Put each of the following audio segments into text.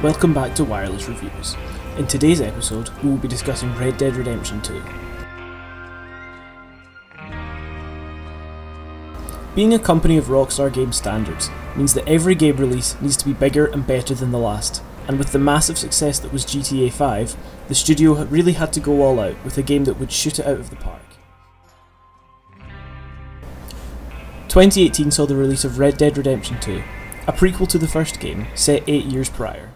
Welcome back to Wireless Reviews. In today's episode, we will be discussing Red Dead Redemption 2. Being a company of Rockstar Games standards means that every game release needs to be bigger and better than the last, and with the massive success that was GTA 5, the studio really had to go all out with a game that would shoot it out of the park. 2018 saw the release of Red Dead Redemption 2, a prequel to the first game, set 8 years prior.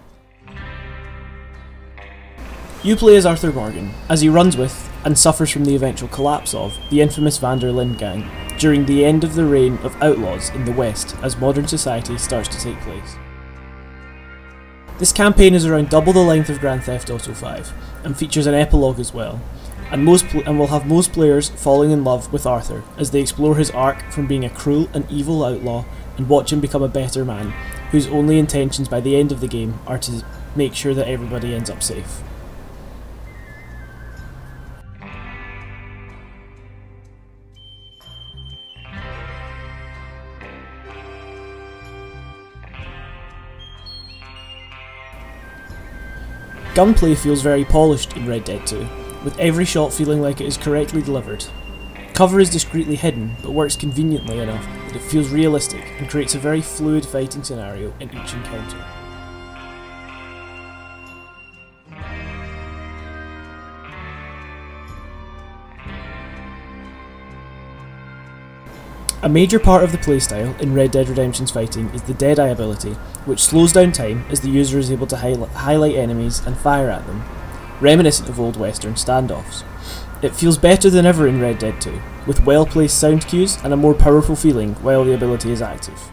You play as Arthur Morgan, as he runs with, and suffers from the eventual collapse of, the infamous Van der Linde gang, during the end of the reign of outlaws in the West as modern society starts to take place. This campaign is around double the length of Grand Theft Auto 5, and features an epilogue as well, and, most pl- and will have most players falling in love with Arthur as they explore his arc from being a cruel and evil outlaw and watch him become a better man, whose only intentions by the end of the game are to make sure that everybody ends up safe. Gunplay feels very polished in Red Dead 2, with every shot feeling like it is correctly delivered. Cover is discreetly hidden, but works conveniently enough that it feels realistic and creates a very fluid fighting scenario in each encounter. A major part of the playstyle in Red Dead Redemption's fighting is the Deadeye ability, which slows down time as the user is able to hi- highlight enemies and fire at them, reminiscent of old western standoffs. It feels better than ever in Red Dead 2, with well placed sound cues and a more powerful feeling while the ability is active.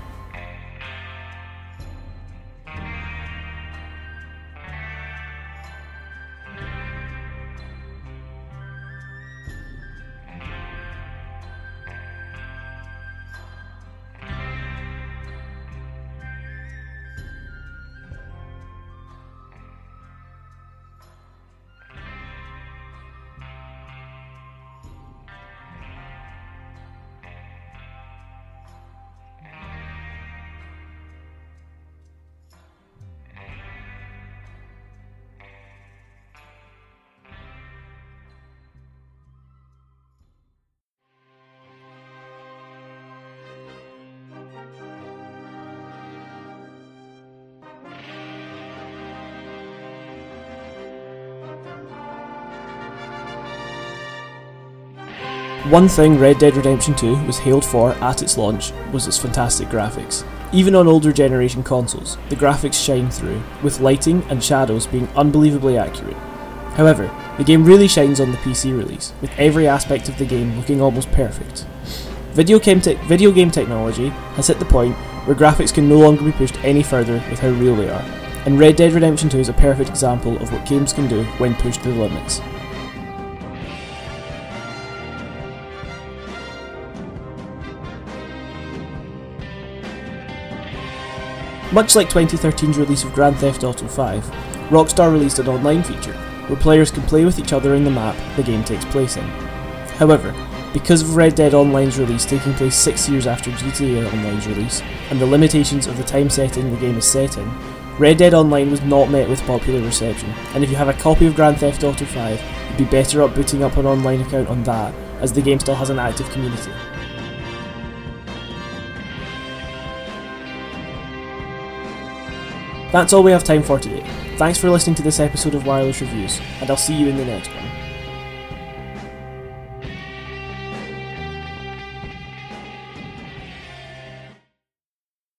One thing Red Dead Redemption 2 was hailed for at its launch was its fantastic graphics. Even on older generation consoles, the graphics shine through, with lighting and shadows being unbelievably accurate. However, the game really shines on the PC release, with every aspect of the game looking almost perfect. Video game, te- video game technology has hit the point where graphics can no longer be pushed any further with how real they are, and Red Dead Redemption 2 is a perfect example of what games can do when pushed to the limits. Much like 2013's release of Grand Theft Auto 5, Rockstar released an online feature where players can play with each other in the map the game takes place in. However, because of Red Dead Online's release taking place six years after GTA Online's release, and the limitations of the time setting the game is set in, Red Dead Online was not met with popular reception, and if you have a copy of Grand Theft Auto 5, you'd be better up booting up an online account on that, as the game still has an active community. That's all we have time for today. Thanks for listening to this episode of Wireless Reviews, and I'll see you in the next one.